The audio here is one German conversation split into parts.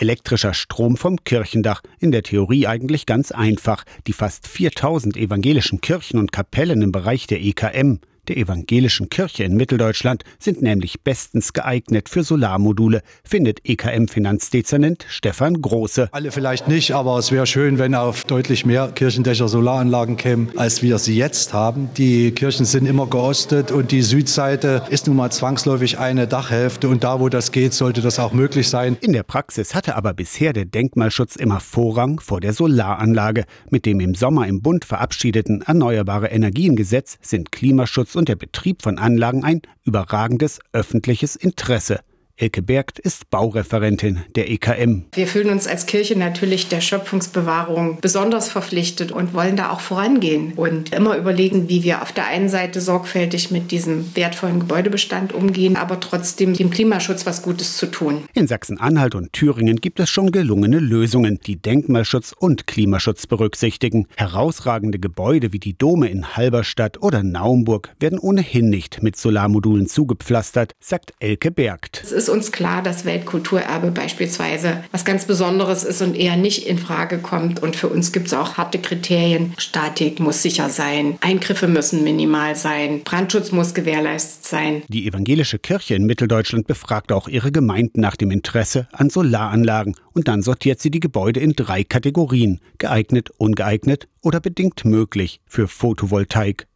elektrischer Strom vom Kirchendach. In der Theorie eigentlich ganz einfach. Die fast 4000 evangelischen Kirchen und Kapellen im Bereich der EKM der evangelischen Kirche in Mitteldeutschland sind nämlich bestens geeignet für Solarmodule, findet EKM-Finanzdezernent Stefan Große. Alle vielleicht nicht, aber es wäre schön, wenn auf deutlich mehr Kirchendächer Solaranlagen kämen, als wir sie jetzt haben. Die Kirchen sind immer geostet und die Südseite ist nun mal zwangsläufig eine Dachhälfte und da, wo das geht, sollte das auch möglich sein. In der Praxis hatte aber bisher der Denkmalschutz immer Vorrang vor der Solaranlage. Mit dem im Sommer im Bund verabschiedeten Erneuerbare Energiengesetz sind Klimaschutz und der Betrieb von Anlagen ein überragendes öffentliches Interesse. Elke Bergt ist Baureferentin der EKM. Wir fühlen uns als Kirche natürlich der Schöpfungsbewahrung besonders verpflichtet und wollen da auch vorangehen und immer überlegen, wie wir auf der einen Seite sorgfältig mit diesem wertvollen Gebäudebestand umgehen, aber trotzdem dem Klimaschutz was Gutes zu tun. In Sachsen-Anhalt und Thüringen gibt es schon gelungene Lösungen, die Denkmalschutz und Klimaschutz berücksichtigen. Herausragende Gebäude wie die Dome in Halberstadt oder Naumburg werden ohnehin nicht mit Solarmodulen zugepflastert, sagt Elke Bergt. Ist uns klar, dass Weltkulturerbe beispielsweise was ganz Besonderes ist und eher nicht in Frage kommt. Und für uns gibt es auch harte Kriterien. Statik muss sicher sein, Eingriffe müssen minimal sein, Brandschutz muss gewährleistet sein. Die evangelische Kirche in Mitteldeutschland befragt auch ihre Gemeinden nach dem Interesse an Solaranlagen und dann sortiert sie die Gebäude in drei Kategorien: geeignet, ungeeignet oder bedingt möglich für Photovoltaik.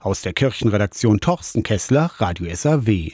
Aus der Kirchenredaktion Torsten Kessler, Radio SAW.